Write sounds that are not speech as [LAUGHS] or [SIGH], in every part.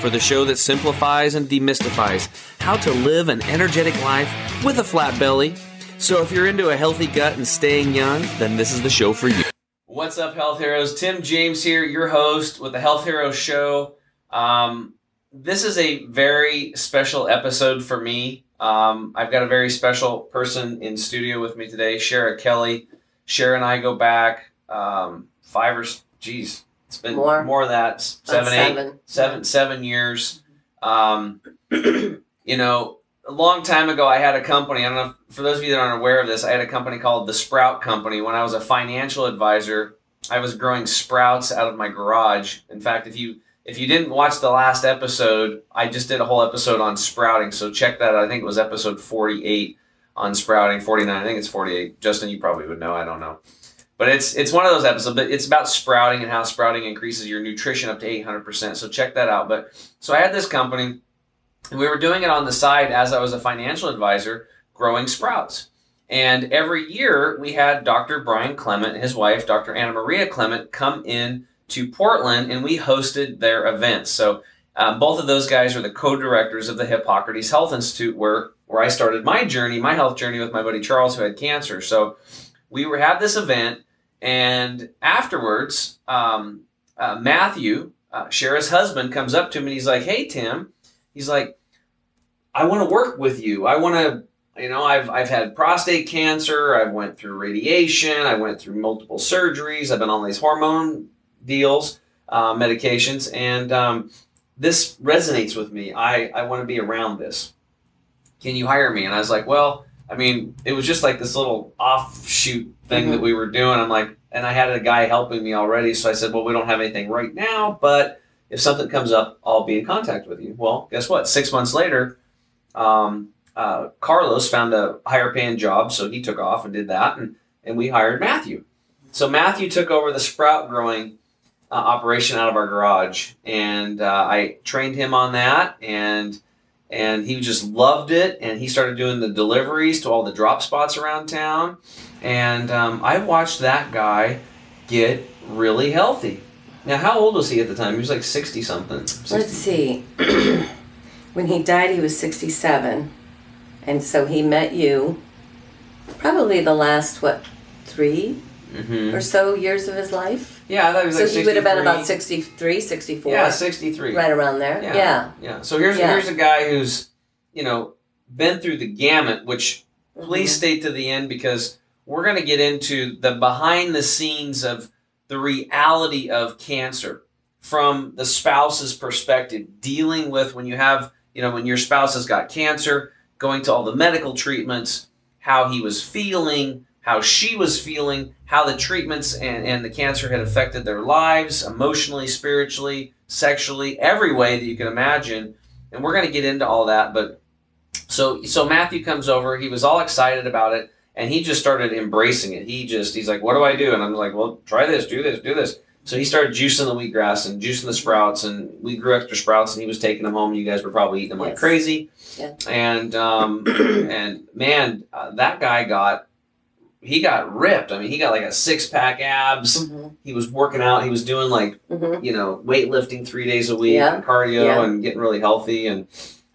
for the show that simplifies and demystifies how to live an energetic life with a flat belly. So if you're into a healthy gut and staying young, then this is the show for you. What's up, health heroes? Tim James here, your host with the Health Heroes Show. Um, this is a very special episode for me. Um, I've got a very special person in studio with me today, Shara Kelly. Shara and I go back um, five or geez, it's been more, more of that seven, eight, seven, seven, seven years. Um, [CLEARS THROAT] you know, a long time ago, I had a company. I don't know if, for those of you that aren't aware of this. I had a company called the Sprout Company. When I was a financial advisor, I was growing sprouts out of my garage. In fact, if you if you didn't watch the last episode, I just did a whole episode on sprouting. So check that out. I think it was episode 48 on sprouting, 49. I think it's 48. Justin, you probably would know. I don't know. But it's it's one of those episodes. But it's about sprouting and how sprouting increases your nutrition up to 800%. So check that out. But so I had this company, and we were doing it on the side as I was a financial advisor, growing sprouts. And every year we had Dr. Brian Clement and his wife, Dr. Anna Maria Clement, come in to Portland, and we hosted their events. So um, both of those guys are the co-directors of the Hippocrates Health Institute, where where I started my journey, my health journey with my buddy Charles, who had cancer. So we were had this event and afterwards, um, uh, Matthew, uh, Shara's husband, comes up to him and he's like, "Hey, Tim," he's like, "I want to work with you. I want to." You know, I've, I've had prostate cancer. I've went through radiation. I went through multiple surgeries. I've been on these hormone deals, uh, medications, and um, this resonates with me. I, I want to be around this. Can you hire me? And I was like, well, I mean, it was just like this little offshoot thing mm-hmm. that we were doing. I'm like, and I had a guy helping me already. So I said, well, we don't have anything right now, but if something comes up, I'll be in contact with you. Well, guess what? Six months later, um, uh, Carlos found a higher paying job. So he took off and did that. And, and we hired Matthew. So Matthew took over the sprout growing uh, operation out of our garage. And uh, I trained him on that. And and he just loved it. And he started doing the deliveries to all the drop spots around town. And um, I watched that guy get really healthy. Now, how old was he at the time? He was like 60 something. Let's see. [CLEARS THROAT] when he died, he was 67. And so he met you probably the last, what, 3 mm-hmm. or so years of his life? Yeah, that was so like he would have been about 63, 64. Yeah, 63. Right around there. Yeah. Yeah. yeah. So here's, yeah. here's a guy who's, you know, been through the gamut, which mm-hmm. please stay to the end because we're going to get into the behind the scenes of the reality of cancer from the spouse's perspective, dealing with when you have, you know, when your spouse has got cancer, going to all the medical treatments, how he was feeling, how she was feeling, how the treatments and, and the cancer had affected their lives emotionally, spiritually, sexually, every way that you can imagine. And we're going to get into all that. But so, so Matthew comes over. He was all excited about it, and he just started embracing it. He just, he's like, "What do I do?" And I'm like, "Well, try this, do this, do this." So he started juicing the wheatgrass and juicing the sprouts, and we grew extra sprouts, and he was taking them home. You guys were probably eating them yes. like crazy. Yeah. And um, [CLEARS THROAT] and man, uh, that guy got he got ripped. I mean, he got like a six pack abs. Mm-hmm. He was working out. He was doing like mm-hmm. you know weightlifting three days a week yeah. and cardio yeah. and getting really healthy and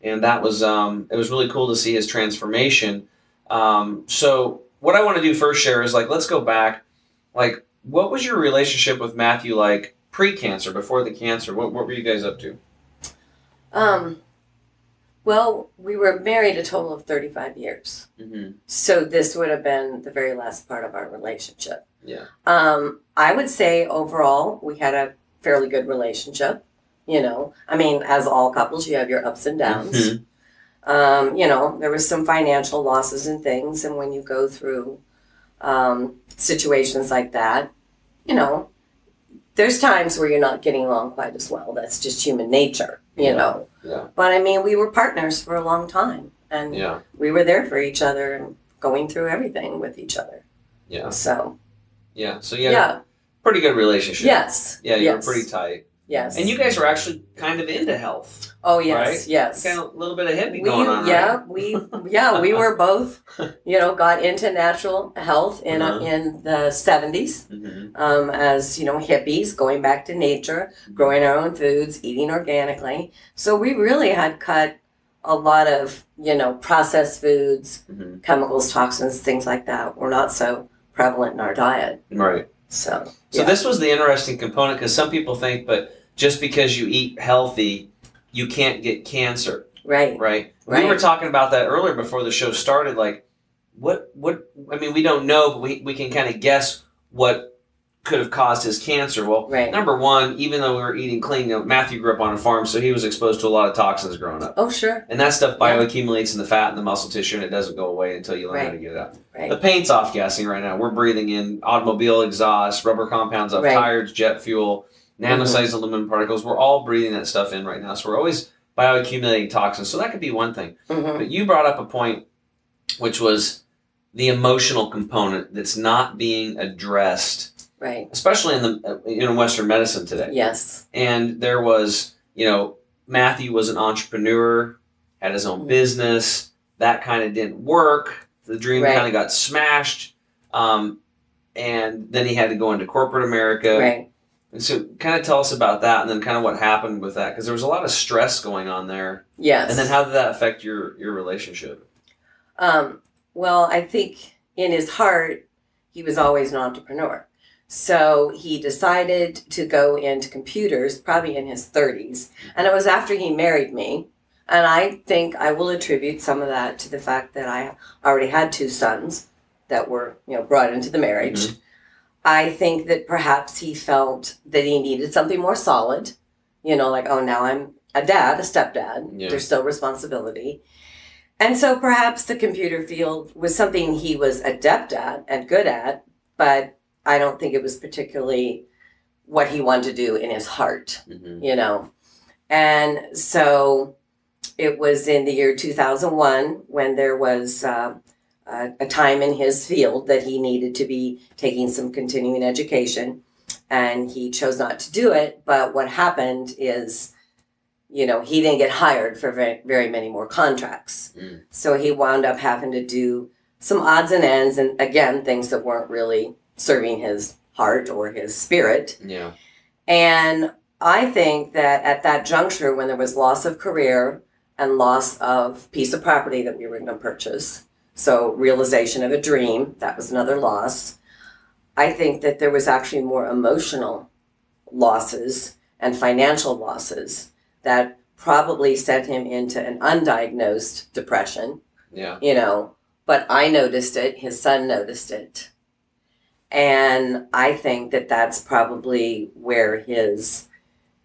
and that was um, it was really cool to see his transformation. Um, so what I want to do first, Shara is like let's go back. Like, what was your relationship with Matthew like pre cancer, before the cancer? What what were you guys up to? Um, well, we were married a total of 35 years. Mm-hmm. So this would have been the very last part of our relationship. Yeah. Um, I would say overall, we had a fairly good relationship. You know, I mean, as all couples, you have your ups and downs. Mm-hmm. Um, you know, there was some financial losses and things. And when you go through um, situations like that, you know, there's times where you're not getting along quite as well. That's just human nature, you yeah. know. Yeah. But I mean, we were partners for a long time, and yeah. we were there for each other. And going through everything with each other. Yeah. So Yeah. So you had yeah, a pretty good relationship. yes, Yeah, you yes. were pretty tight. yes. And you guys were actually kind of into health. Oh yes, right? yes. Kind of a little bit of hippie we going on. yeah right? we yeah we [LAUGHS] were both [LAUGHS] you know got into natural health in Uh-huh. in the 70s Mhm. um, as you know hippies going back to nature growing our own foods eating organically so we really had cut a lot of you know processed foods Mhm. chemicals toxins things like that were not so prevalent in our diet Right. so So yeah. this was the interesting component because some people think, but just because you eat healthy, you can't get cancer, right right? We Right. were talking about that earlier before the show started. Like, what, what? I mean, we don't know, but we we can kind of guess what could have caused his cancer. Well, Right. number one, even though we were eating clean, you know, Matthew grew up on a farm, so he was exposed to a lot of toxins growing up, oh sure and that stuff bioaccumulates in the fat and the muscle tissue, and it doesn't go away until you learn how to get it out. right The paint's off gassing right now. We're breathing in automobile exhaust, rubber compounds off Right. tires, jet fuel, nano-sized aluminum particles. We're all breathing that stuff in right now. So we're always bioaccumulating toxins. So that could be one thing. hmm But you brought up a point, which was the emotional component that's not being addressed, right especially in the in Western medicine today. yes And there was, you know, Matthew was an entrepreneur, had his own Mhm. business. That kind of didn't work. The dream Right. kind of got smashed. Um, and then he had to go into corporate America. right And so, kind of tell us about that, and then kind of what happened with that, because there was a lot of stress going on there. yes And then, how did that affect your your relationship? Um, well, I think in his heart, he was always an entrepreneur. So he decided to go into computers probably in his 30s. And it was after he married me. And I think I will attribute some of that to the fact that I already had two sons that were, you know, brought into the marriage. I think that perhaps he felt that he needed something more solid. You know, like, oh, now I'm a dad, a stepdad. Yeah. There's still responsibility. And so perhaps the computer field was something he was adept at and good at, but I don't think it was particularly what he wanted to do in his heart, Mm-hmm. you know. And so it was in the year 2001 when there was uh, a, a time in his field that he needed to be taking some continuing education. And he chose not to do it. But what happened is, you know, he didn't get hired for very, very many more contracts. Mm. So he wound up having to do some odds and ends, and again, things that weren't really serving his heart or his spirit. Yeah. And I think that at that juncture, when there was loss of career and loss of piece of property that we were going to purchase, so realization of a dream, that was another loss. I think that there was actually more emotional losses and financial losses that probably sent him into an undiagnosed depression Yeah. you know, but I noticed it, his son noticed it. And I think that that's probably where his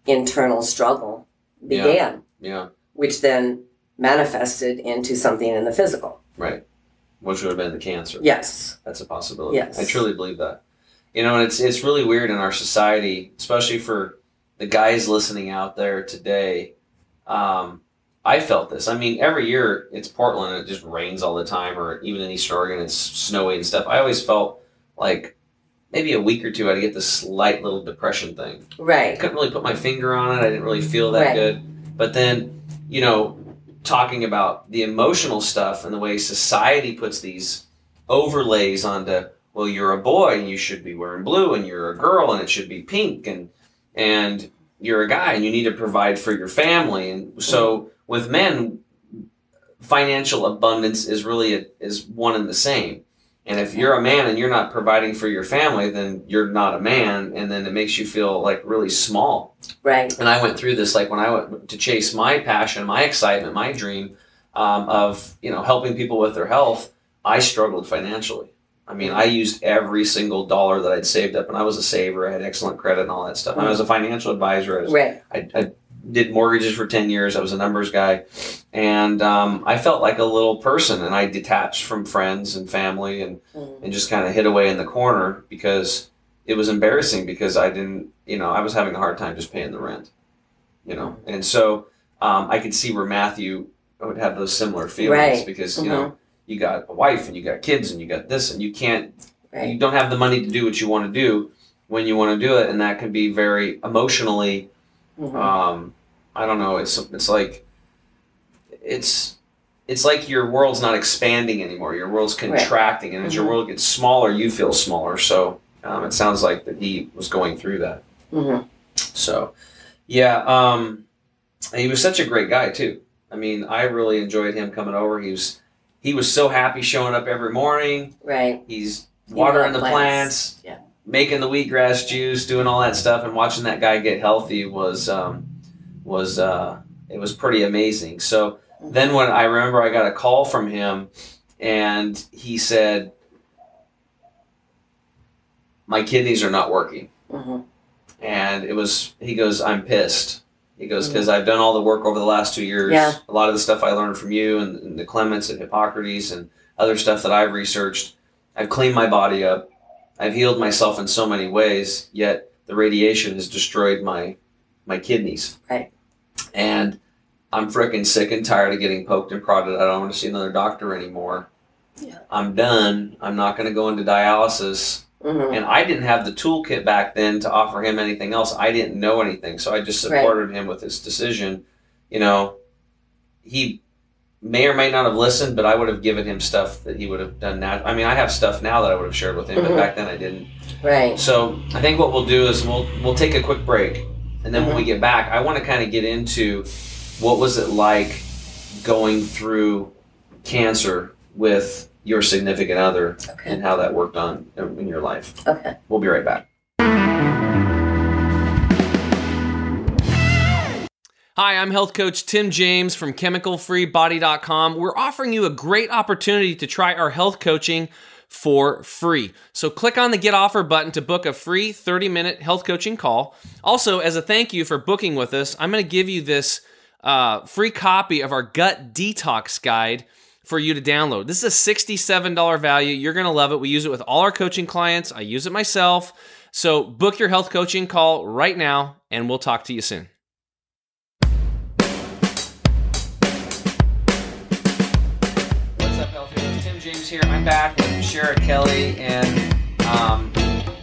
internal struggle Yeah. began, Yeah. which then manifested into something in the physical. Right. Which would have been the cancer. Yes. That's a possibility. Yes. I truly believe that. You know, and it's it's really weird in our society, especially for the guys listening out there today. Um, I felt this. I mean, every year it's Portland and it just rains all the time, or even in Eastern Oregon it's snowy and stuff. I always felt like maybe a week or two I'd get this slight little depression thing. I Right. couldn't really put my finger on it. I didn't really feel that Right. good. But then, you know, talking about the emotional stuff and the way society puts these overlays onto, well, you're a boy and you should be wearing blue, and you're a girl and it should be pink, and and you're a guy and you need to provide for your family. And so with men, financial abundance is really a, is one and the same. And if you're a man and you're not providing for your family, then you're not a man, and then it makes you feel like really small. Right. And I went through this like when I went to chase my passion, my excitement, my dream um, of you know helping people with their health. I struggled financially. I mean, I used every single dollar that I'd saved up, and I was a saver. I had excellent credit and all that stuff. I was a financial advisor. I was Right. I, I did mortgages for 10 years. I was a numbers guy. And um, I felt like a little person. And I detached from friends and family and, Mm. and just kind of hid away in the corner because it was embarrassing because I didn't, you know, I was having a hard time just paying the rent, you know. And so um, I could see where Matthew would have those similar feelings Right. because, you know, you got a wife and you got kids and you got this and you can't you don't have the money to do what you want to do when you want to do it and that can be very emotionally Mhm. um i don't know it's it's like it's it's like your world's not expanding anymore your world's contracting and as your Mhm. world gets smaller you feel smaller so um, it sounds like that he was going through that Mhm. so yeah um and he was such a great guy too i mean i really enjoyed him coming over he was he was so happy showing up every morning Right. he's watering the plants, plants. Yeah. Making the wheatgrass juice, doing all that stuff, and watching that guy get healthy was um, was uh, it was pretty amazing. So then when I remember I got a call from him, and he said, "My kidneys are not working," hmm and it was he goes, "I'm pissed." He goes because I've done all the work over the last two years. Yeah. A lot of the stuff I learned from you and, and the Clements and Hippocrates and other stuff that I've researched. I've cleaned my body up. I've healed myself in so many ways, yet the radiation has destroyed my my kidneys. Right. And I'm freaking sick and tired of getting poked and prodded. I don't want to see another doctor anymore. Yeah. I'm done. I'm not going to go into dialysis. hmm And I didn't have the toolkit back then to offer him anything else. I didn't know anything. So I just Right. supported him with his decision. You know, he may or may not have listened, but I would have given him stuff that he would have done now. I mean, I have stuff now that I would have shared with him, but Mhm. back then I didn't. Right. So I think what we'll do is we'll we'll take a quick break, and then when Mhm. we get back, I want to kind of get into what was it like going through cancer with your significant other Okay. and how that worked on in your life. Okay. We'll be right back. Hi, I'm health coach Tim James from chemicalfreebody.com. We're offering you a great opportunity to try our health coaching for free. So click on the get offer button to book a free 30 minute health coaching call. Also, as a thank you for booking with us, I'm going to give you this uh, free copy of our gut detox guide for you to download. This is a $67 value. You're going to love it. We use it with all our coaching clients. I use it myself. So book your health coaching call right now, and we'll talk to you soon. Here. I'm back with Shara Kelly, and um,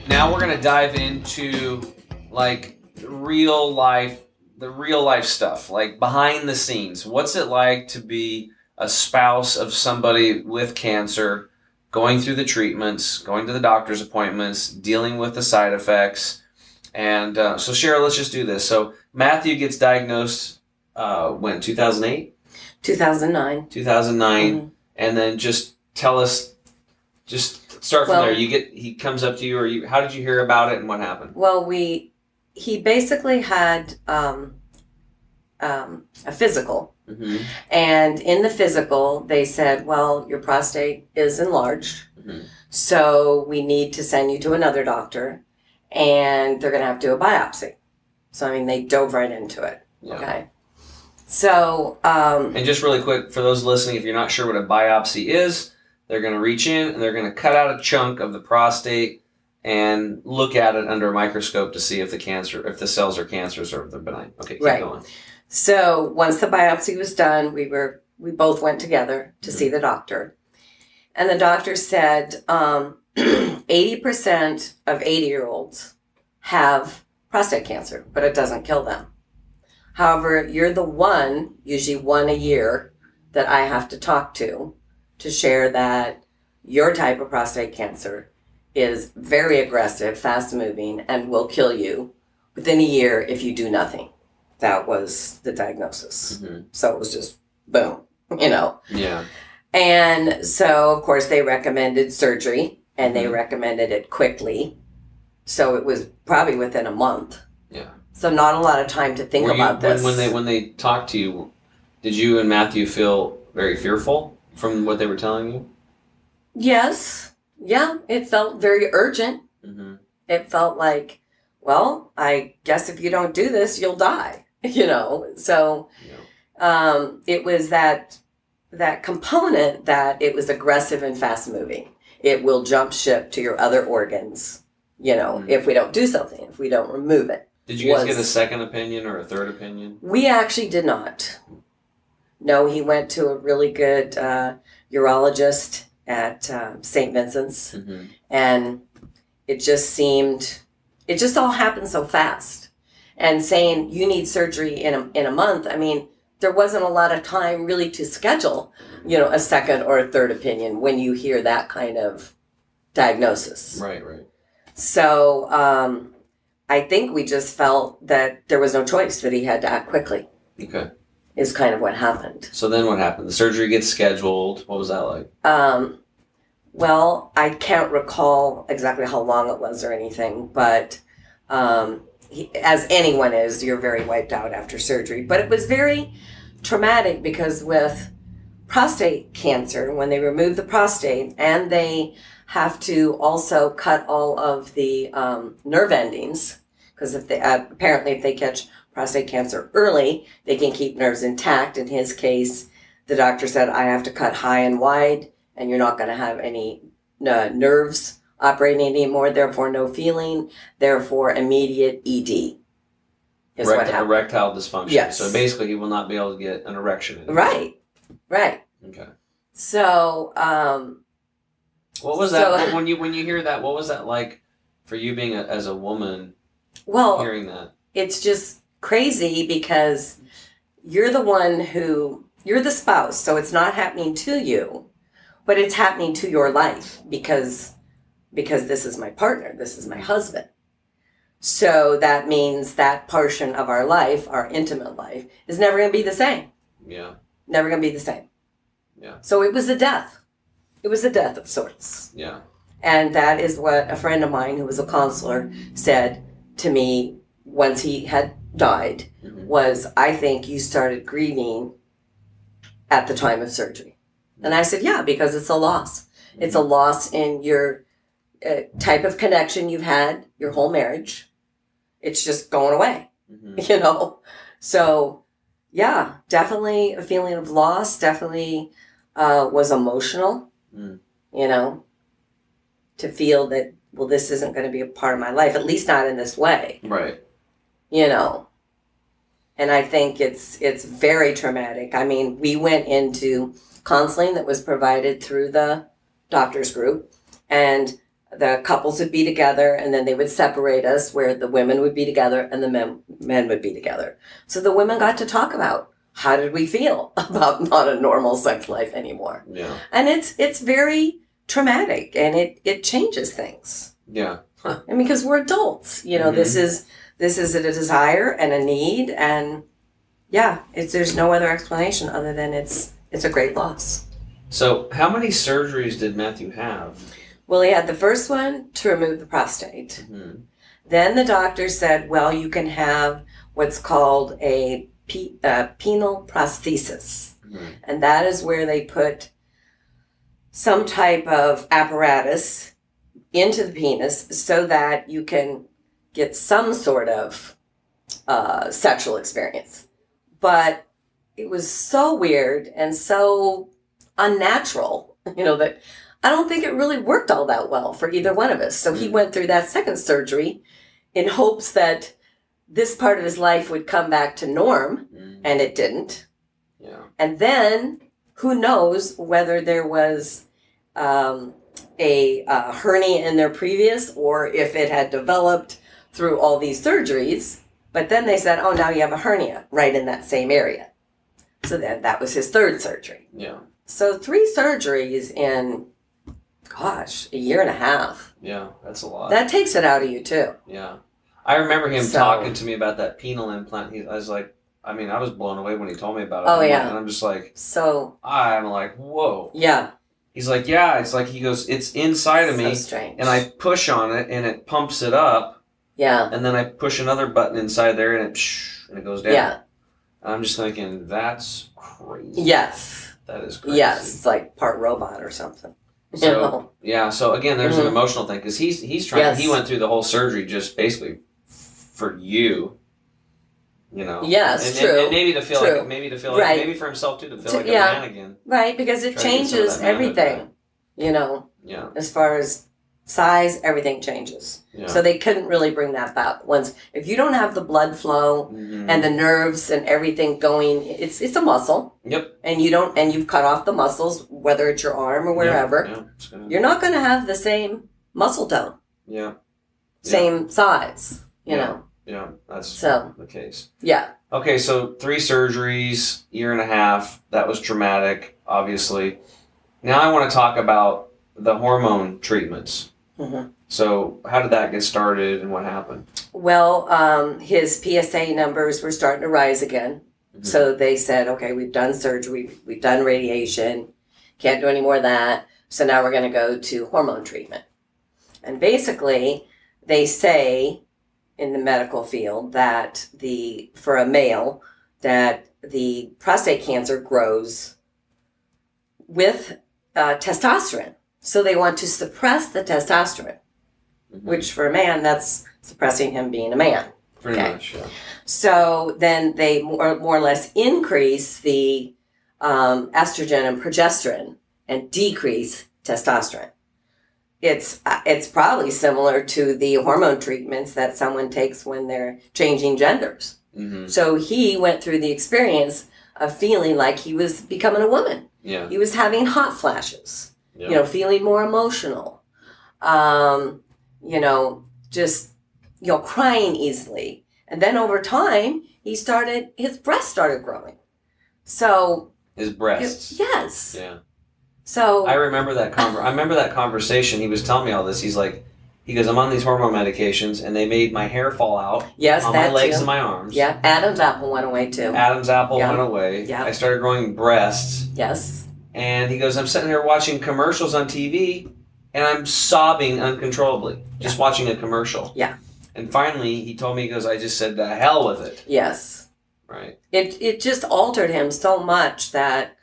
now we're gonna dive into like real life, the real life stuff, like behind the scenes. What's it like to be a spouse of somebody with cancer, going through the treatments, going to the doctor's appointments, dealing with the side effects? And uh, so, Shara, let's just do this. So, Matthew gets diagnosed uh, when 2008, 2009. 2009 Mhm. and then just tell us just start from Well- there you get he comes up to you or you how did you hear about it and what happened Well, we he basically had um, um, a physical, mm-hmm. and in the physical, they said, "Well, your prostate is enlarged, Mhm. so we need to send you to another doctor, and they're going to have to do a biopsy." So, I mean, they dove right into it. yeah. Okay. So, um, and just really quick for those listening if you're not sure what a biopsy is they're going to reach in and they're going to cut out a chunk of the prostate and look at it under a microscope to see if the cancer if the cells are cancerous or if they're benign okay keep Right. going So once the biopsy was done, we were we both went together to see the doctor, and the doctor said um, [CLEARS THROAT] eighty percent of eighty year olds have prostate cancer, but it doesn't kill them. However, you're the one, usually one a year, that I have to talk to to share that your type of prostate cancer is very aggressive, fast moving, and will kill you within a year if you do nothing. That was the diagnosis. Mhm. So it was just boom, [LAUGHS] you know. yeah And so, of course, they recommended surgery and they Mhm. recommended it quickly. So it was probably within a month. yeah So not a lot of time to think you- about this. when, when they when they talked to you did you and matthew feel very fearful from what they were telling you yes. Yeah. It felt very urgent. mm-hmm. It felt like, well, I guess if you don't do this, you'll die. [LAUGHS] You know. So um, it was that that component that it was aggressive and fast moving. It will jump ship to your other organs. You know, Mhm. if we don't do something, if we don't remove it. Did you guys was- get a second opinion or a third opinion? We actually did not. No, he went to a really good uh, urologist at um, St. Vincent's, hmm and it just seemed, it just all happened so fast. And saying you need surgery in a, in a month, I mean, there wasn't a lot of time really to schedule, you know, a second or a third opinion when you hear that kind of diagnosis. Right, right. So um, I think we just felt that there was no choice, that he had to act quickly, Okay. Is kind of what happened. So then what happened? The surgery gets scheduled. What was that like? Um, well, I can't recall exactly how long it was or anything, but um, he, as anyone is, you're very wiped out after surgery. But it was very traumatic because with prostate cancer, when they remove the prostate and they have to also cut all of the um, nerve endings, because if they uh, apparently if they catch prostate cancer early, they can keep nerves intact. In his case, the doctor said, I have to cut high and wide, and you're not going to have any uh, nerves operating anymore, therefore, no feeling, therefore, immediate ED. Is what happened. erectile dysfunction. Yes. So basically, he will not be able to get an erection. Anymore. Right, right. Okay. So, um, What was So- that when you when you hear that? What was that like for you being a, as a woman well, hearing that? it's just crazy because you're the one who you're the spouse so it's not happening to you but it's happening to your life because because this is my partner this is my husband so that means that portion of our life our intimate life is never going to be the same Yeah. never going to be the same Yeah. so it was a death it was a death of sorts Yeah. and that is what a friend of mine who was a counselor said to me once he had died Mhm. was I think you started grieving at the time of surgery. And I said, yeah, because it's a loss. It's a loss in your uh, type of connection you've had your whole marriage. It's just going away, Mhm. [LAUGHS] you know? So, yeah, definitely a feeling of loss, definitely uh, was emotional, Mm. you know, to feel that, well, this isn't going to be a part of my life, at least not in this way Right. You know. And i think it's it's very traumatic. I mean we went into counseling that was provided through the doctors group and the couples would be together and then they would separate us where the women would be together and the men men would be together. So the women got to talk about how did we feel [LAUGHS] about not a normal sex life anymore. Yeah. and it's it's very traumatic and it it changes things. Yeah. and because we're adults, you know, this mm-hmm. is this is a desire and a need, and yeah, it's there's no other explanation other than it's it's a great loss. So how many surgeries did Matthew have? Well, he had the first one to remove the prostate. Mhm. Then the doctor said, well, you can have what's called a pe- uh, penile prosthesis, Mhm. and that is where they put some type of apparatus into the penis so that you can get some sort of uh, sexual experience. But it was so weird and so unnatural, [LAUGHS] you know, that I don't think it really worked all that well for either one of us. So he Mm. went through that second surgery in hopes that this part of his life would come back to norm, Mm. and it didn't. Yeah. And then who knows whether there was um, a uh, hernia in their previous or if it had developed through all these surgeries. But then they said, oh, now you have a hernia right in that same area. So then that was his third surgery. Yeah. So three surgeries in, gosh, a year and a half. Yeah. That's a lot. That takes it out of you too. Yeah. I remember him So- talking to me about that penile implant. He, I was like, I mean, I was blown away when he told me about it. Oh, I'm yeah. like- and I'm just like, So I'm like, whoa. yeah, He's like, yeah. It's like he goes, it's inside of so me, strange. and I push on it, and it pumps it up, yeah, and then I push another button inside there, and it psh, and it goes down. yeah, I'm just thinking, that's crazy. yes, That is crazy. yes. It's like part robot or something. [LAUGHS] So yeah, so again, there's an Mhm. emotional thing because he's he's trying. Yes. He went through the whole surgery just basically for you. You know. Yes, and, true, And, and maybe to feel true. like maybe to feel Right. like maybe for himself too to feel To- like yeah. a man again. Right, because it Try to get some of changes everything, you know, Yeah. as far as size, everything changes. Yeah. So they couldn't really bring that back. Once if you don't have the blood flow Mhm. and the nerves and everything going, it's it's a muscle, yep. and you don't and you've cut off the muscles, whether it's your arm or wherever. Yeah. yeah, gonna- You're not going to have the same muscle tone, yeah. Same size. You know. Yeah. That's So the case. yeah, Okay, so three surgeries, year and a half. That was traumatic, obviously. Now I want to talk about the hormone treatments. Mhm. So, how did that get started and what happened? Well, um, his PSA numbers were starting to rise again. Mhm. So they said, okay, we've done surgery, we've, we've done radiation, can't do any more of that. So now we're going to go to hormone treatment. And basically, they say in the medical field that the for a male that the prostate cancer grows with uh, testosterone. So they want to suppress the testosterone, Mhm. which for a man, that's suppressing him being a man. Pretty okay. much, yeah. So then they more, more or less increase the um, estrogen and progesterone and decrease testosterone. It's uh, it's probably similar to the hormone treatments that someone takes when they're changing genders. hmm So he went through the experience of feeling like he was becoming a woman. Yeah. He was having hot flashes yeah. you know, feeling more emotional, um, you know, just, you know, crying easily. And then over time, he started, his breast started growing. So, His breasts. yes. Yeah. So, I remember that conver- I remember that conversation. He was telling me all this. He's like, he goes, I'm on these hormone medications, and they made my hair fall out yes, on my legs too. and my arms. Yeah, Adam's apple went away too. Adam's apple Yeah. went away. Yeah. I started growing breasts. yes. And he goes, I'm sitting here watching commercials on TV and I'm sobbing uncontrollably just watching a commercial. Yeah. And finally, he told me, he goes, I just said, the hell with it. Yes. Right. It, it just altered him so much that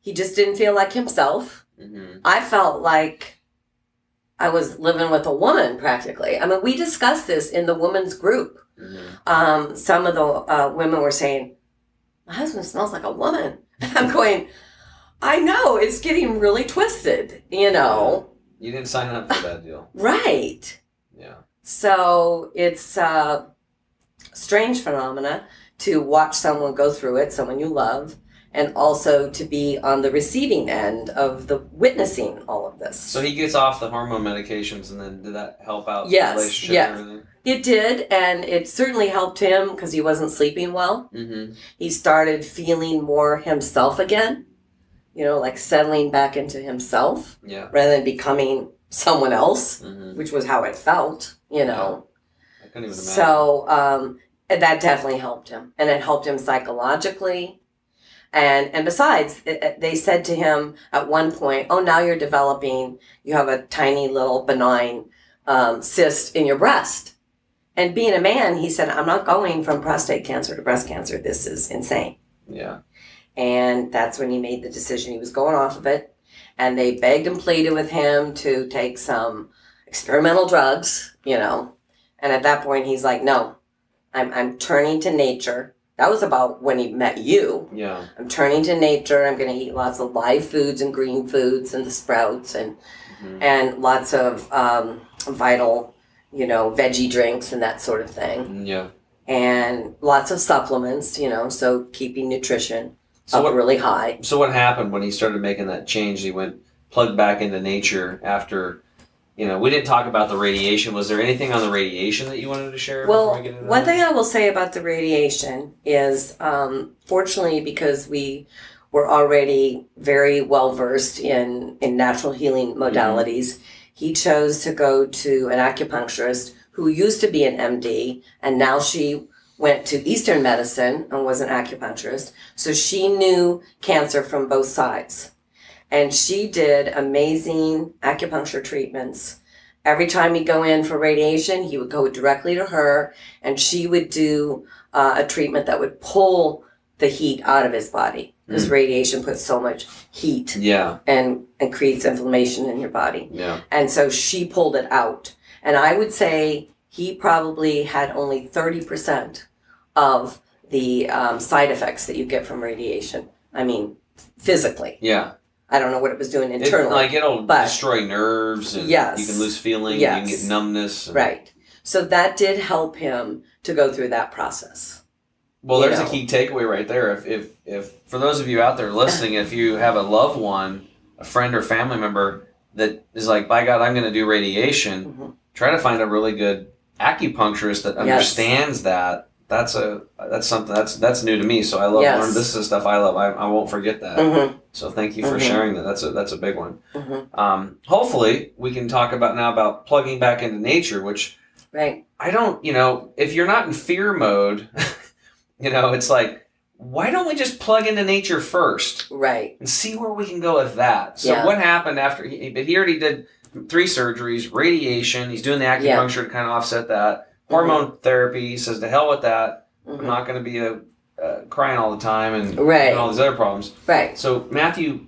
he just didn't feel like himself. hmm I felt like I was living with a woman practically. I mean, we discussed this in the women's group. hmm um, some of the uh, women were saying, "My husband smells like a woman." [LAUGHS] I'm going, "I know it's getting really twisted, you know." You didn't sign up for that deal. Right. Yeah. So it's a strange phenomena to watch someone go through it, someone you love, and also to be on the receiving end of the witnessing all of this. So he gets off the hormone medications and then did that help out Yes, the relationship yeah. and everything? it did, and it certainly helped him because he wasn't sleeping well. Mm-hmm. he started feeling more himself again, you know, like settling back into himself Yeah. rather than becoming someone else, Mm-hmm. which was how it felt, you know. I couldn't even imagine. So um, that definitely helped him, and it helped him psychologically. And and besides, it, it- they said to him at one point, "Oh, now you're developing. You have a tiny little benign um, cyst in your breast." And being a man, he said, "I'm not going from prostate cancer to breast cancer. This is insane." yeah. And that's when he made the decision he was going off of it. And they begged and pleaded with him to take some experimental drugs, you know. And at that point, he's like, no, I'm, I'm turning to nature. That was about when he met you. Yeah. I'm turning to nature. I'm going to eat lots of live foods and green foods and the sprouts and, Mhm. and lots of um, vital, you know, veggie drinks and that sort of thing. Yeah. And lots of supplements, you know, so keeping nutrition So up what really high. So what happened when he started making that change? He went plugged back into nature after, you know, we didn't talk about the radiation. Was there anything on the radiation that you wanted to share? Well, before we get into one that? thing I will say about the radiation is, um, fortunately, because we were already very well versed in in natural healing modalities, he chose to go to an acupuncturist who used to be an MD, and now she went to Eastern medicine and was an acupuncturist. So she knew cancer from both sides, and she did amazing acupuncture treatments. Every time he'd go in for radiation, he would go directly to her, and she would do uh, a treatment that would pull the heat out of his body because radiation puts so much heat Yeah. and, and creates inflammation in your body. Yeah. And so she pulled it out. And I would say he probably had only 30% of the um, side effects that you get from radiation. I mean, physically. Yeah. I don't know what it was doing It, internally. like it'll but- destroy nerves and Yes. you can lose feeling. You can Yes. get numbness. and- right. So that did help him to go through that process. Well, there's know. a key takeaway right there. If, if if for those of you out there listening, if you have a loved one, a friend or family member that is like, by God, I'm going to do radiation, Mhm. try to find a really good acupuncturist that Yes. understands that. That's a that's something that's that's new to me. So I love Yes. learning. This is the stuff I love. I, I won't forget that. Mm-hmm. So thank you for Mhm. sharing that. That's a that's a big one. Mm-hmm. Um, hopefully, we can talk about now about plugging back into nature, which Right. I don't, you know, if you're not in fear mode, [LAUGHS] you know, it's like, why don't we just plug into nature first Right. and see where we can go with that? So Yeah. what happened after he, but he already did three surgeries, radiation, he's doing the acupuncture to kind of offset that, hormone therapy, he says to hell with that. I'm Mhm. not going to be a, uh, crying all the time and, Right. and all these other problems. Right. So Matthew,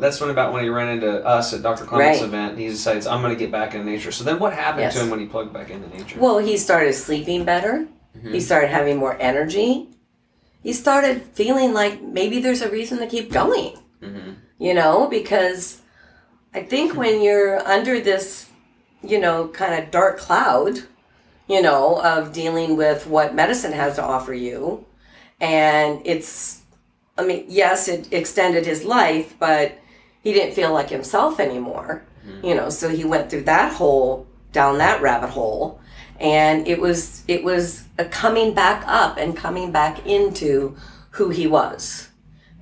that's when about when he ran into us at Dr. Clement's Right. event. He decides I'm going to get back into nature. So then what happened Yes. to him when he plugged back into nature? Well, he started sleeping better. Mhm. He started having more energy. He started feeling like maybe there's a reason to keep going. hmm you know, because I think when you're under this, you know, kind of dark cloud, you know, of dealing with what medicine has to offer you, and it's, I mean, yes, it extended his life, but he didn't feel like himself anymore, you know, so he went through that hole, down that rabbit hole. And it was it was a coming back up and coming back into who he was,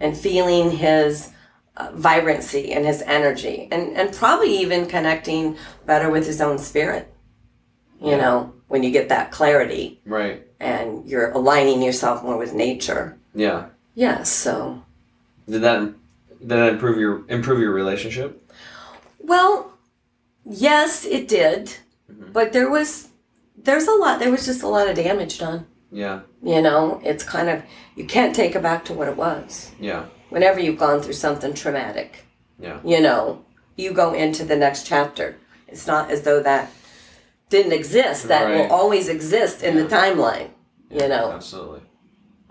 and feeling his uh, vibrancy and his energy and and probably even connecting better with his own spirit you know when you get that clarity Right. and you're aligning yourself more with nature Yeah. yes so Did that did that improve your improve your relationship? well yes it did Mhm. but there was there's a lot there was just a lot of damage done Yeah. you know it's kind of you can't take it back to what it was Yeah. whenever you've gone through something traumatic Yeah. you know, you go into the next chapter. It's not as though that didn't exist. That Right. will always exist in the Yeah. timeline, you know. Absolutely.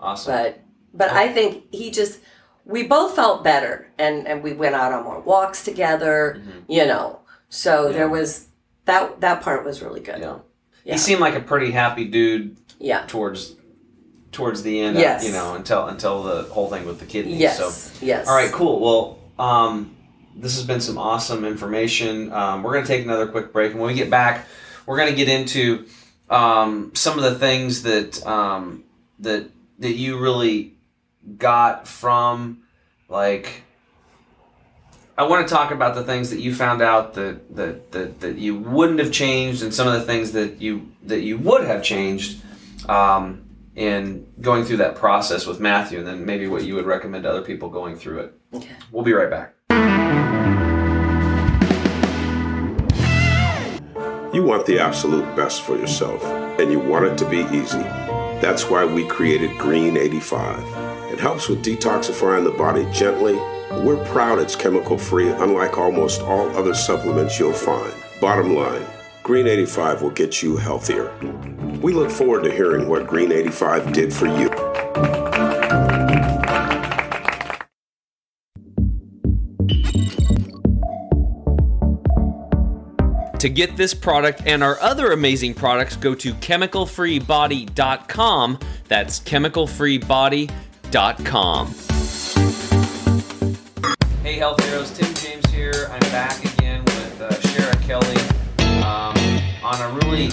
Awesome. But but I think he just we both felt better and and we went out on more walks together, Mhm. you know. So Yeah. there was that that part was really good. yeah. Yeah. He seemed like a pretty happy dude Yeah. towards towards the end. Yes. you know, until until the whole thing with the kidneys. Yes. So yes. all right, cool. Well, um, this has been some awesome information. Um, we're gonna take another quick break, and when we get back, we're gonna get into um, some of the things that um, that that you really got from like. I want to talk about the things that you found out that, that, that, that you wouldn't have changed, and some of the things that you that you would have changed um, in going through that process with Matthew, and then maybe what you would recommend to other people going through it. Okay. We'll be right back. You want the absolute best for yourself, and you want it to be easy. That's why we created Green 85. It helps with detoxifying the body gently. We're proud it's chemical free, unlike almost all other supplements you'll find. Bottom line Green 85 will get you healthier. We look forward to hearing what Green 85 did for you. To get this product and our other amazing products, go to chemicalfreebody.com. That's chemicalfreebody.com. Hey, Health Heroes, Tim James here. I'm back again with uh, Shara Kelly um, on a really,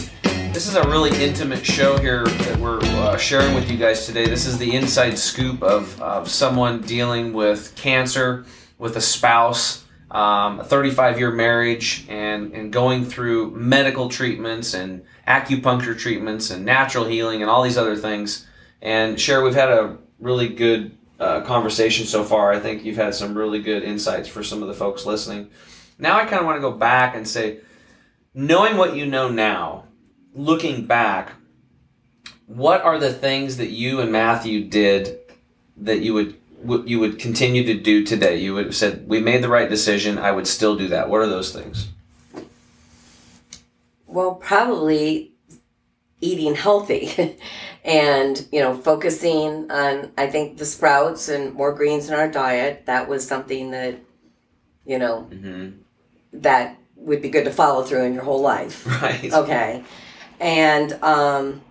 this is a really intimate show here that we're uh, sharing with you guys today. This is the inside scoop of, of someone dealing with cancer, with a spouse, um, a 35 year marriage, and, and going through medical treatments and acupuncture treatments and natural healing and all these other things. And Shara, we've had a really good uh, conversation so far. I think you've had some really good insights for some of the folks listening. Now I kind of want to go back and say, knowing what you know now, looking back, what are the things that you and Matthew did that you would what you would continue to do today? You would have said, "We made the right decision. I would still do that." What are those things? Well, probably eating healthy [LAUGHS] and, you know, focusing on, I think, the sprouts and more greens in our diet. That was something that you know, hmm that would be good to follow through in your whole life. [LAUGHS] Right. Okay. And um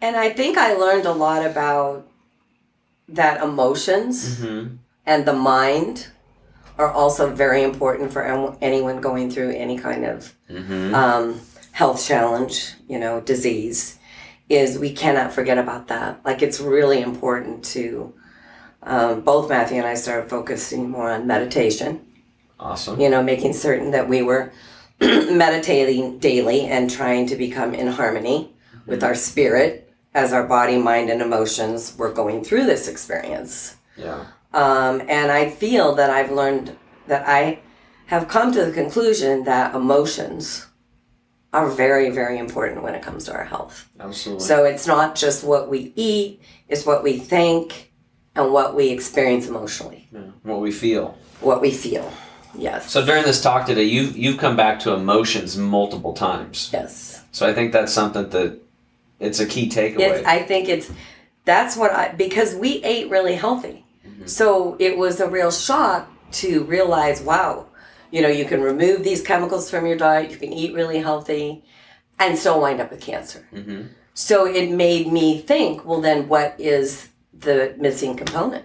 and I think I learned a lot about that emotions hmm and the mind are also very important for anyone going through any kind of hmm um, health challenge, you know, disease, is we cannot forget about that. Like it's really important to um, both Matthew and I started focusing more on meditation, Awesome. you know, making certain that we were [CLEARS THROAT] meditating daily and trying to become in harmony with our spirit as our body, mind, and emotions were going through this experience. Yeah. Um, and I feel that I've learned that I have come to the conclusion that emotions are very, very important when it comes to our health. Absolutely. So it's not just what we eat, it's what we think and what we experience emotionally, Yeah. What we feel. what we feel. Yes. So during this talk today, you've you've come back to emotions multiple times. yes. So I think that's something that it's a key takeaway. It's, I think it's that's what I because we ate really healthy. So it was a real shock to realize, wow, you know, you can remove these chemicals from your diet, you can eat really healthy, and still wind up with cancer. hmm So it made me think, well, then what is the missing component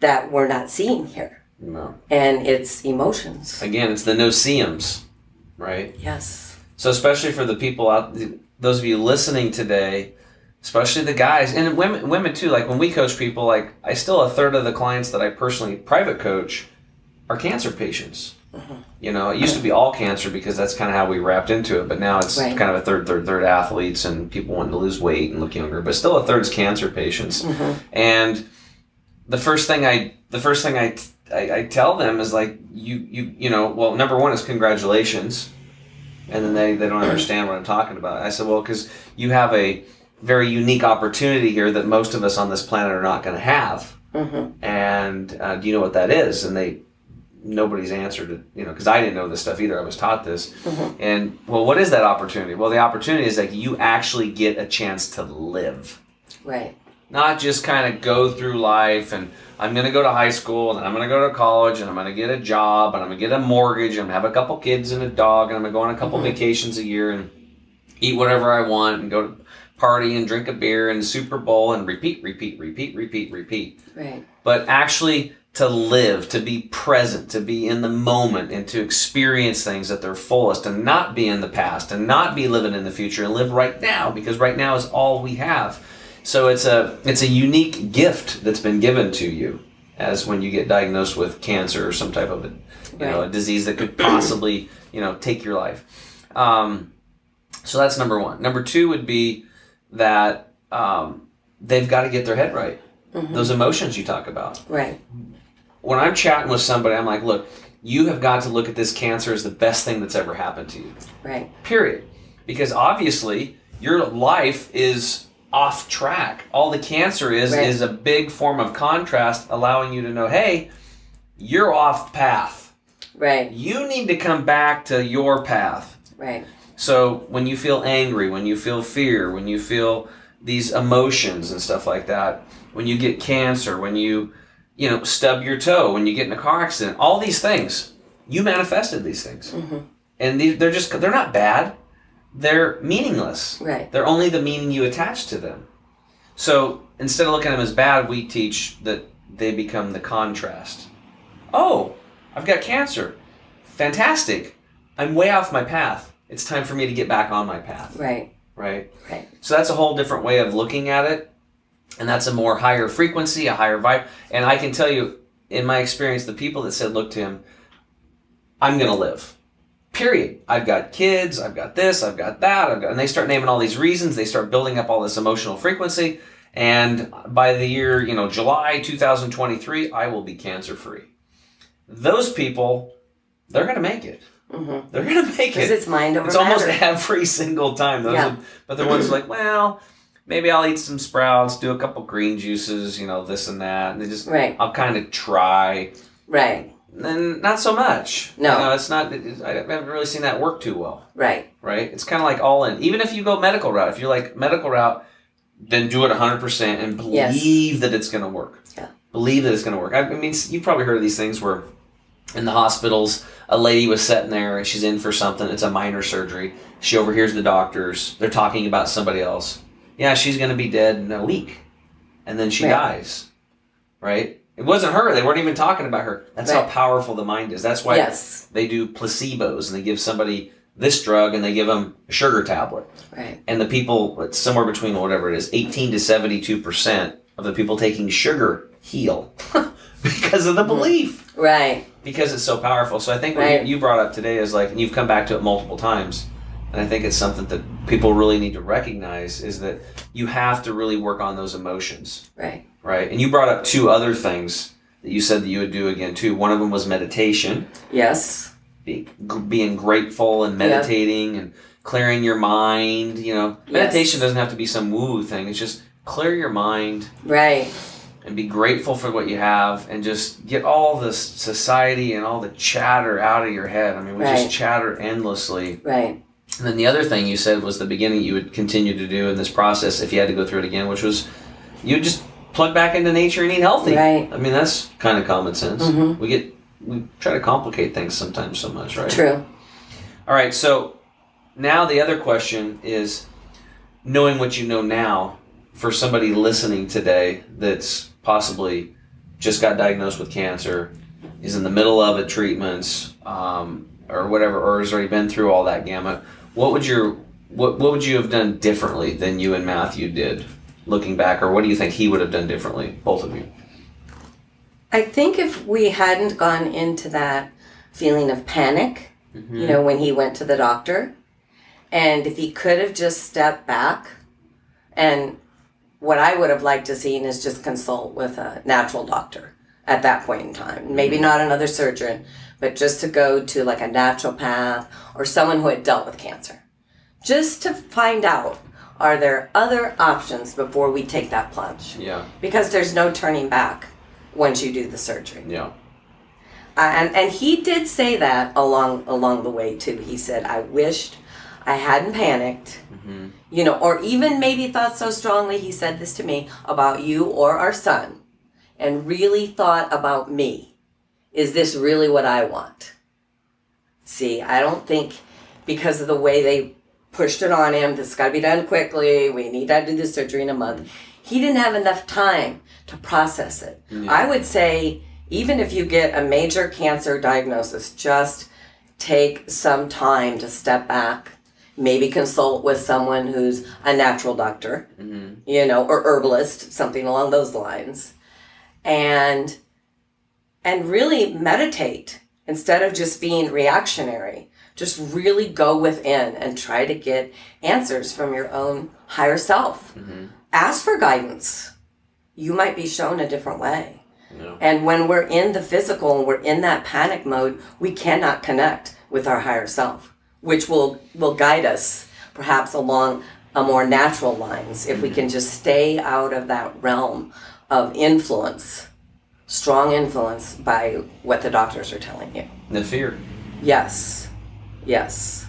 that we're not seeing here? No. And it's emotions. Again, it's the no-see-ums, right? Yes. So especially for the people out, those of you listening today, especially the guys and women, women too. Like when we coach people, like I still a third of the clients that I personally private coach are cancer patients. Mm-hmm. You know, it used to be all cancer because that's kind of how we wrapped into it, but now it's Right. kind of a third, third, third athletes and people wanting to lose weight and look younger, but still a third's cancer patients. Mm-hmm. And the first thing I, the first thing I, I, I tell them is like, you, you, you know, well, number one is congratulations and then they, they don't understand what I'm talking about. I said, well, because you have a very unique opportunity here that most of us on this planet are not going to have. Mm-hmm. And uh, do you know what that is? And they, nobody's answered it, you know, because I didn't know this stuff either. I was taught this. And well, what is that opportunity? Well, the opportunity is like you actually get a chance to live Right. Not just kind of go through life and I'm going to go to high school and I'm going to go to college and I'm going to get a job and I'm going to get a mortgage and I'm going to have a couple kids and a dog and I'm going to go on a couple mm-hmm. vacations a year and eat whatever I want and go to party and drink a beer and Super Bowl and repeat, repeat, repeat, repeat, repeat. Right. But actually to live, to be present, to be in the moment and to experience things at their fullest and not be in the past and not be living in the future and live right now because right now is all we have. So it's a it's a unique gift that's been given to you as when you get diagnosed with cancer or some type of a you know a disease that could possibly you know take your life. Um, so that's number one. Number two would be that um, they've got to get their head right. Those emotions you talk about. Right. When I'm chatting with somebody, I'm like, look, you have got to look at this cancer as the best thing that's ever happened to you Right. period because obviously your life is off track all the cancer is Right. is a big form of contrast allowing you to know hey you're off path Right. you need to come back to your path Right. so when you feel angry when you feel fear when you feel these emotions and stuff like that when you get cancer when you you know stub your toe when you get in a car accident all these things you manifested these things mm-hmm. and these, they're just they're not bad they're meaningless Right. they're only the meaning you attach to them so instead of looking at them as bad we teach that they become the contrast oh i've got cancer fantastic i'm way off my path it's time for me to get back on my path Right. right Right. so that's a whole different way of looking at it. And that's a more higher frequency, a higher vibe. And I can tell you, in my experience, the people that said, look to him, I'm going to live. Period. I've got kids, I've got this, I've got that, I've got, and they start naming all these reasons. They start building up all this emotional frequency. And by the year, you know, July 2023, I will be cancer free. Those people, they're going to make it. Mm-hmm. They're going to make it. it's mind over It's almost every single time. Those Yeah. are, but the ones like, well, maybe I'll eat some sprouts, do a couple green juices, you know, this and that. And they just, Right. I'll kind of try. Right. And not so much. No. You it's not, it- I haven't really seen that work too well, Right. right? It's kind of like all in. Even if you go medical route, if you're like medical route, then do it 100% and Yes. believe that it's going to work. Yeah. Believe that it's going to work. I, I mean, you've probably heard of these things where in the hospitals. A lady was sitting there, and she's in for something. It's a minor surgery. She overhears the doctors. They're talking about somebody else. Yeah, she's going to be dead in a week, and then she Right. dies. Right? It wasn't her. They weren't even talking about her. That's how powerful the mind is. That's why Yes. they do placebos and they give somebody this drug and they give them a sugar tablet Right. and the people it's somewhere between whatever it is 18 to 72 percent of the people taking sugar heal [LAUGHS] because of the belief Right. because it's so powerful so i think what Right. you, you brought up today is like and you've come back to it multiple times and i think it's something that people really need to recognize is that you have to really work on those emotions Right. right and you brought up two other things that you said that you would do again too one of them was meditation Yes. be, being grateful and meditating and clearing your mind. You know, Yes. meditation doesn't have to be some woo thing. It's just clear your mind Right. and be grateful for what you have and just get all this society and all the chatter out of your head. I mean, we Right. just chatter endlessly. Right. And then the other thing you said was the beginning you would continue to do in this process if you had to go through it again, which was you would just plug back into nature and eat healthy. Right. I mean, that's kind of common sense. Mhm. We get we try to complicate things sometimes so much, right? True. All right, so now the other question is knowing what you know now for somebody listening today that's possibly just got diagnosed with cancer, is in the middle of it, treatments, um, or whatever, or has already been through all that gamut. What would your what what would you have done differently than you and Matthew did, looking back, or what do you think he would have done differently, both of you? I think if we hadn't gone into that feeling of panic, you mm-hmm. know, when he went to the doctor, and if he could have just stepped back, and what I would have liked to seen is just consult with a natural doctor at that point in time. Maybe mm-hmm. not another surgeon, but just to go to like a naturopath or someone who had dealt with cancer. Just to find out are there other options before we take that plunge? Yeah, Because there's no turning back once you do the surgery. yeah, Uh, and and he did say that along along the way too. He said, "I wished I hadn't panicked, you know, or even maybe thought so strongly." He said this to me about you or our son, and really thought about me. Is this really what I want? See, I don't think because of the way they pushed it on him, this got to be done quickly. We need to do the surgery in a month. He didn't have enough time to process it. I would say, even if you get a major cancer diagnosis, just take some time to step back. Maybe consult with someone who's a natural doctor, mm-hmm. you know, or herbalist, something along those lines, and and really meditate instead of just being reactionary. Just really go within and try to get answers from your own higher self. Mm-hmm. Ask for guidance. You might be shown a different way. And when we're in the physical and we're in that panic mode, we cannot connect with our higher self, which will, will guide us perhaps along a more natural lines if we mm-hmm. can just stay out of that realm of influence, strong influence by what the doctors are telling you. the fear. Yes, yes.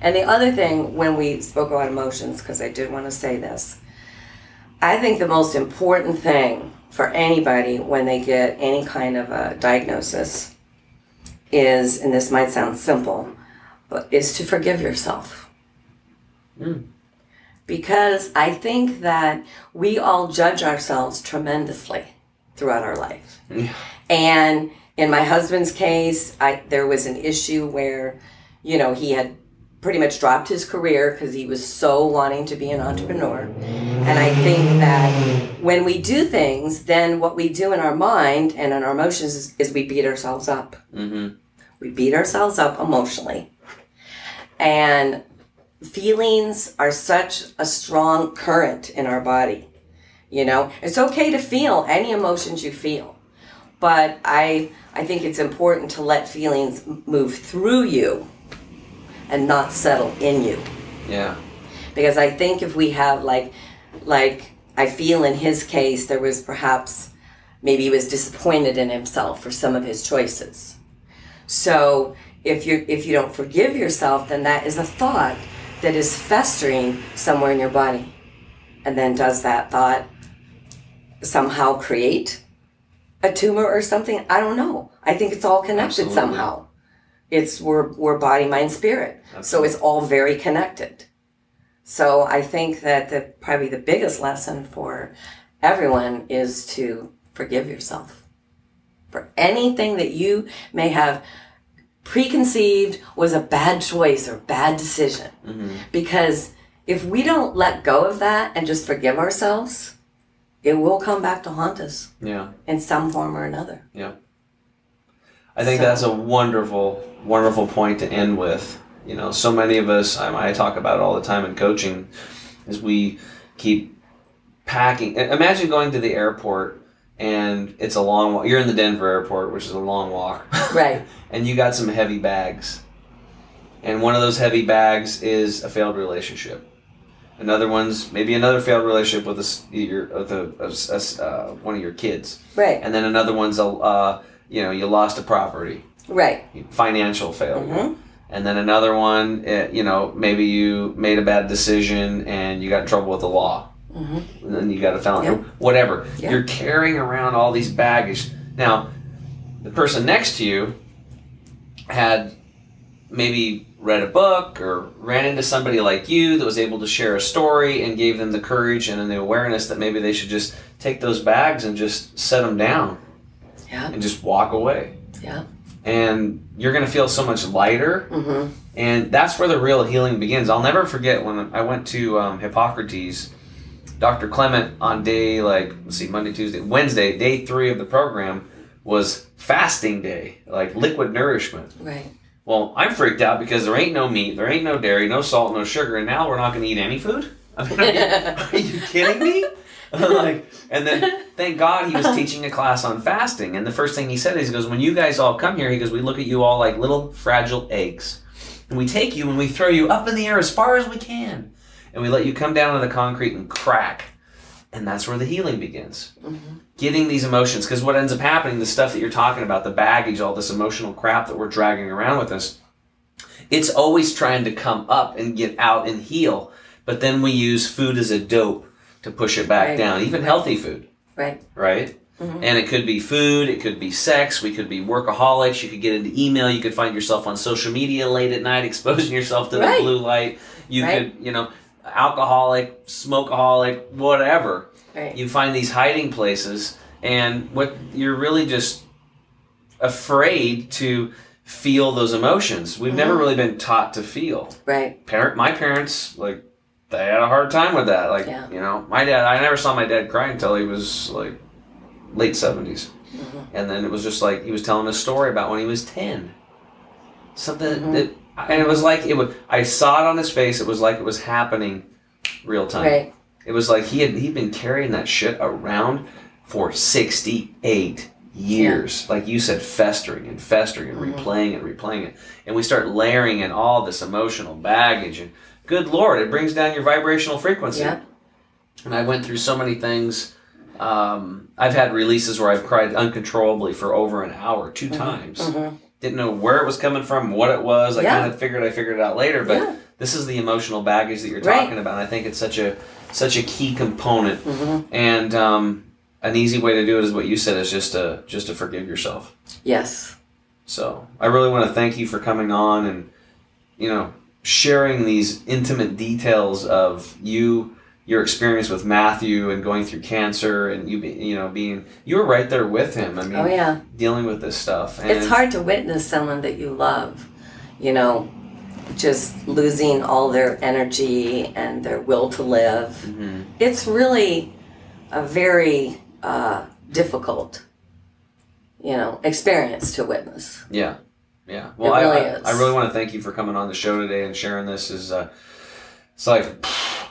And the other thing, when we spoke about emotions, because I did want to say this, I think the most important thing for anybody when they get any kind of a diagnosis is, and this might sound simple, but is to forgive yourself. Mm. Because I think that we all judge ourselves tremendously throughout our life. And in my husband's case, I there was an issue where, you know, he had pretty much dropped his career because he was so wanting to be an entrepreneur. And I think that when we do things, then what we do in our mind and in our emotions is, is we beat ourselves up. Mm-hmm. We beat ourselves up emotionally. And feelings are such a strong current in our body. You know, it's okay to feel any emotions you feel, but I I think it's important to let feelings move through you and not settle in you. Yeah. Because I think if we have like like I feel in his case there was perhaps maybe he was disappointed in himself for some of his choices. So if you if you don't forgive yourself, then that is a thought that is festering somewhere in your body. And then does that thought somehow create a tumor or something. I don't know. I think it's all connected Absolutely. somehow. It's we're we're body, mind, spirit. So it's all very connected. So I think that the probably the biggest lesson for everyone is to forgive yourself for anything that you may have preconceived was a bad choice or bad decision. Mm-hmm. Because if we don't let go of that and just forgive ourselves, it will come back to haunt us Yeah. in some form or another. Yeah. I think So- that's a wonderful, wonderful point to end with. You know, so many of us, I, I talk about it all the time in coaching, is we keep packing. Imagine going to the airport and it's a long walk. You're in the Denver airport, which is a long walk. [LAUGHS] Right. and you got some heavy bags. And one of those heavy bags is a failed relationship. Another one's maybe another failed relationship with a, your with a, a a uh, one of your kids Right. and then another one's a uh, you know you lost a property Right. financial failure Mhm. and then another one eh, you know maybe you made a bad decision and you got in trouble with the law and then you got a felony Yeah. whatever Yeah. you're carrying around all these baggage now the person next to you had maybe read a book or ran into somebody like you that was able to share a story and gave them the courage and the awareness that maybe they should just take those bags and just set them down Yeah. and just walk away. Yeah. And you're going to feel so much lighter. Mm-hmm. And that's where the real healing begins. I'll never forget when I went to um, Hippocrates, Dr. Clement on day, like, let's see, Monday, Tuesday, Wednesday, day three of the program was fasting day, like liquid nourishment. Right. Well, I'm freaked out because there ain't no meat, there ain't no dairy, no salt, no sugar, and now we're not going to eat any food? I [LAUGHS] mean, are, you, are you kidding me? [LAUGHS] like, and then thank God he was [LAUGHS] teaching a class on fasting. And the first thing he said is, he goes, when you guys all come here, he goes, we look at you all like little fragile eggs. And we take you and we throw you up in the air as far as we can. And we let you come down on the concrete and crack. And that's where the healing begins. Mm-hmm. Getting these emotions. Because what ends up happening, the stuff that you're talking about, the baggage, all this emotional crap that we're dragging around with us, it's always trying to come up and get out and heal. But then we use food as a dope to push it back Right. down, even healthy food, Right. right? Mm-hmm. And it could be food, it could be sex, we could be workaholics, you could get into email, you could find yourself on social media late at night [LAUGHS] exposing yourself to Right. the blue light. You Right. could, you know, alcoholic, smokeaholic, whatever. Right. You find these hiding places and what you're really just afraid to feel those emotions. We've never really been taught to feel Right. parent my parents like they had a hard time with that like Yeah. you know my dad i never saw my dad cry until he was like late 70s Mm-hmm. and then it was just like he was telling a story about when he was 10 something Mm-hmm. that and it was like it would i saw it on his face it was like it was happening real time Right. it was like he had he'd been carrying that shit around for 68 years. Like you said, festering and festering and Mm-hmm. replaying and replaying it. And we start layering in all this emotional baggage and good lord, it brings down your vibrational frequency. Yeah. And I went through so many things. Um, I've had releases where I've cried uncontrollably for over an hour, 2 Mm-hmm. times. Didn't know where it was coming from, what it was. I Yeah. kind of figured I figured it out later, but Yeah. this is the emotional baggage that you're Right. talking about. I think it's such a such a key component. Mm-hmm. And um, an easy way to do it is what you said is just to just to forgive yourself. Yes. So I really want to thank you for coming on and you know sharing these intimate details of you your experience with Matthew and going through cancer and you be, you know being you were right there with him. I mean, Oh yeah. dealing with this stuff. And It's hard to witness someone that you love, you know, just losing all their energy and their will to live. Mhm. It's really a very uh, difficult, you know, experience to witness. Yeah, yeah. Well, It I, really I, is. I really want to thank you for coming on the show today and sharing this. Is uh, it's like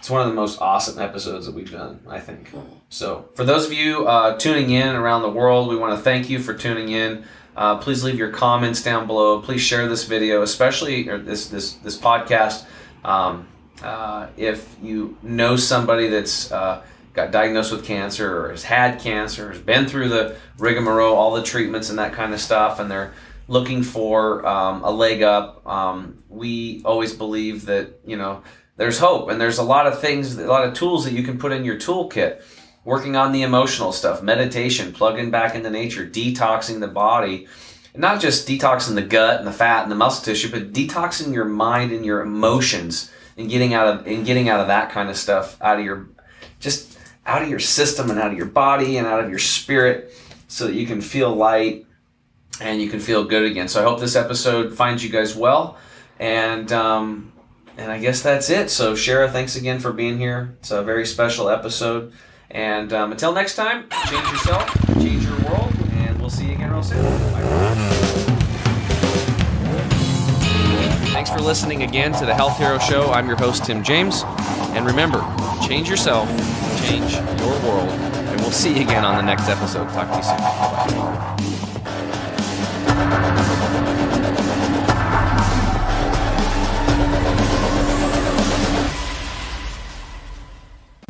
it's one of the most awesome episodes that we've done. I think. Hmm. So, for those of you uh, tuning in around the world, we want to thank you for tuning in. Uh, please leave your comments down below. Please share this video, especially or this this this podcast. Um, uh, if you know somebody that's uh, got diagnosed with cancer or has had cancer, has been through the rigmarole, all the treatments and that kind of stuff, and they're looking for um, a leg up, um, we always believe that you know there's hope and there's a lot of things, a lot of tools that you can put in your toolkit. working on the emotional stuff, meditation, plugging back into nature, detoxing the body. and Not just detoxing the gut and the fat and the muscle tissue, but detoxing your mind and your emotions and getting out of and getting out of that kind of stuff out of your just out of your system and out of your body and out of your spirit so that you can feel light and you can feel good again. So I hope this episode finds you guys well. And um, and I guess that's it. So Shara, thanks again for being here. It's a very special episode. And um, until next time, change yourself, change your world, and we'll see you again real soon. Bye. Thanks for listening again to the Health Hero Show. I'm your host, Tim James. And remember, change yourself, change your world, and we'll see you again on the next episode. Talk to you soon. Bye.